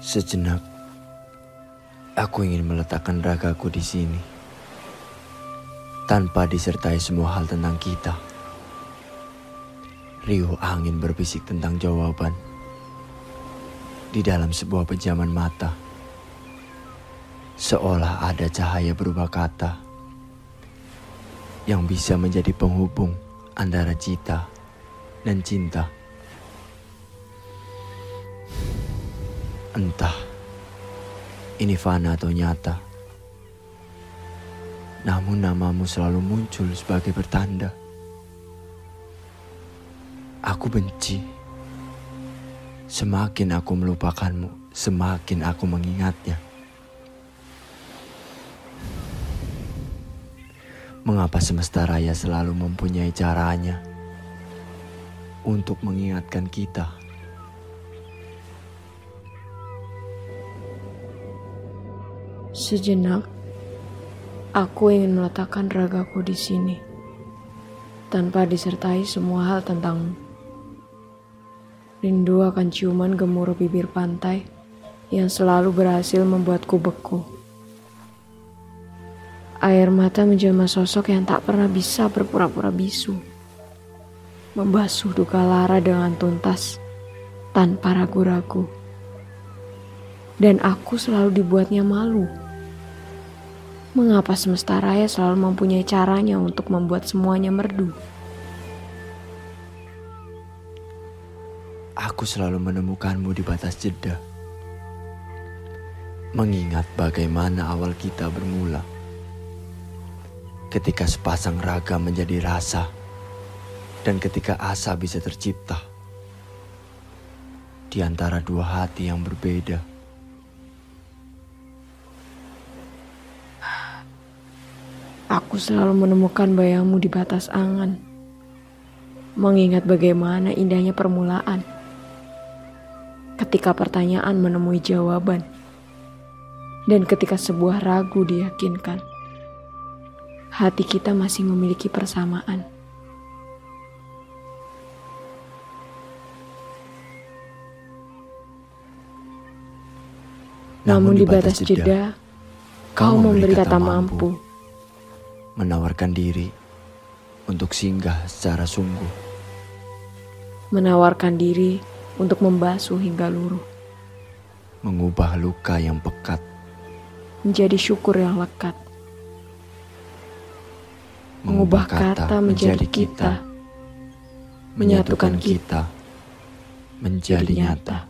Sejenak, aku ingin meletakkan ragaku di sini, tanpa disertai semua hal tentang kita. Riuh angin berbisik tentang jawaban di dalam sebuah pejaman mata, seolah ada cahaya berubah kata yang bisa menjadi penghubung antara cita dan cinta. Entah ini fana atau nyata. Namun namamu selalu muncul sebagai pertanda. Aku benci. Semakin aku melupakanmu, semakin aku mengingatnya. Mengapa semesta raya selalu mempunyai caranya untuk mengingatkan kita? Sejenak, aku ingin meletakkan ragaku di sini, tanpa disertai semua hal tentangmu. Rindu akan ciuman gemuruh bibir pantai yang selalu berhasil membuatku beku. Air mata menjamah sosok yang tak pernah bisa berpura-pura bisu. Membasuh duka lara dengan tuntas, tanpa ragu-ragu. Dan aku selalu dibuatnya malu Mengapa semesta raya selalu mempunyai caranya untuk membuat semuanya merdu? Aku selalu menemukanmu di batas jeda. Mengingat bagaimana awal kita bermula. Ketika sepasang raga menjadi rasa. Dan ketika asa bisa tercipta. Di antara dua hati yang berbeda. Aku selalu menemukan bayangmu di batas angan. Mengingat bagaimana indahnya permulaan. Ketika pertanyaan menemui jawaban. Dan ketika sebuah ragu diyakinkan. Hati kita masih memiliki persamaan. Namun di batas jeda, kau memberi kata mampu menawarkan diri untuk singgah secara sungguh. Menawarkan diri untuk membasuh hingga luruh. Mengubah luka yang pekat menjadi syukur yang lekat. Mengubah kata, menjadi kita, menyatukan kita menjadi nyata.